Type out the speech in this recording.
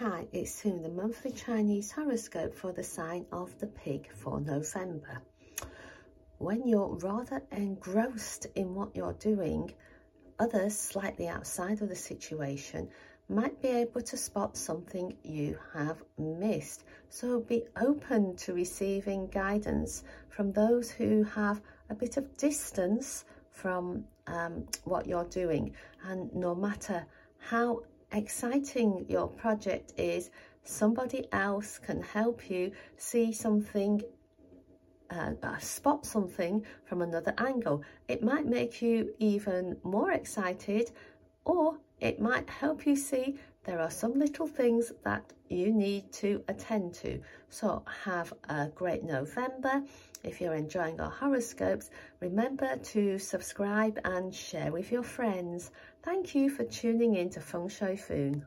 Hi, it's Soon, the monthly Chinese horoscope for the sign of the pig for November. When you're rather engrossed in what you're doing, others slightly outside of the situation might be able to spot something you have missed. So be open to receiving guidance from those who have a bit of distance from um, what you're doing. And no matter how exciting your project is, somebody else can help you see something, uh, uh, spot something from another angle. It might make you even more excited or it might help you see there are some little things that you need to attend to. So have a great November. If you're enjoying our horoscopes, remember to subscribe and share with your friends. Thank you for tuning in to Feng Shui Foon.